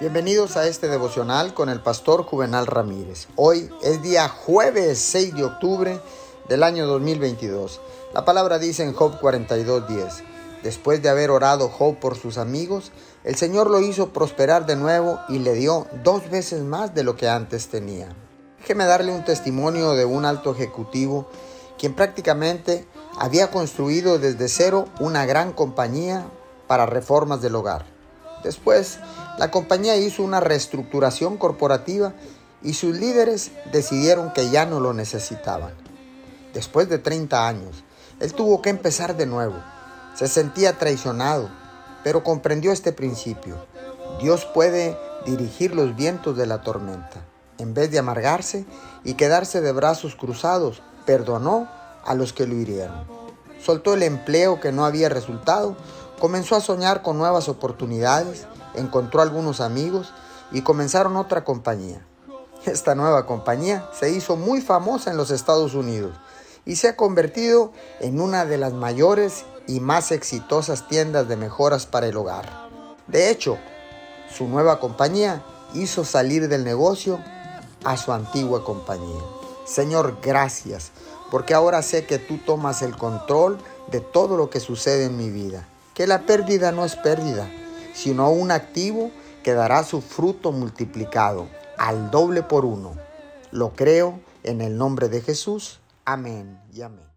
Bienvenidos a este devocional con el pastor Juvenal Ramírez. Hoy es día jueves 6 de octubre del año 2022. La palabra dice en Job 42:10, después de haber orado Job por sus amigos, el Señor lo hizo prosperar de nuevo y le dio dos veces más de lo que antes tenía. Déjeme darle un testimonio de un alto ejecutivo quien prácticamente había construido desde cero una gran compañía para reformas del hogar. Después, la compañía hizo una reestructuración corporativa y sus líderes decidieron que ya no lo necesitaban. Después de 30 años, él tuvo que empezar de nuevo. Se sentía traicionado, pero comprendió este principio. Dios puede dirigir los vientos de la tormenta. En vez de amargarse y quedarse de brazos cruzados, perdonó a los que lo hirieron. Soltó el empleo que no había resultado, comenzó a soñar con nuevas oportunidades, encontró algunos amigos y comenzaron otra compañía. Esta nueva compañía se hizo muy famosa en los Estados Unidos y se ha convertido en una de las mayores y más exitosas tiendas de mejoras para el hogar. De hecho, su nueva compañía hizo salir del negocio a su antigua compañía. Señor, gracias, porque ahora sé que tú tomas el control de todo lo que sucede en mi vida. Que la pérdida no es pérdida, sino un activo que dará su fruto multiplicado al doble por uno. Lo creo en el nombre de Jesús. Amén y amén.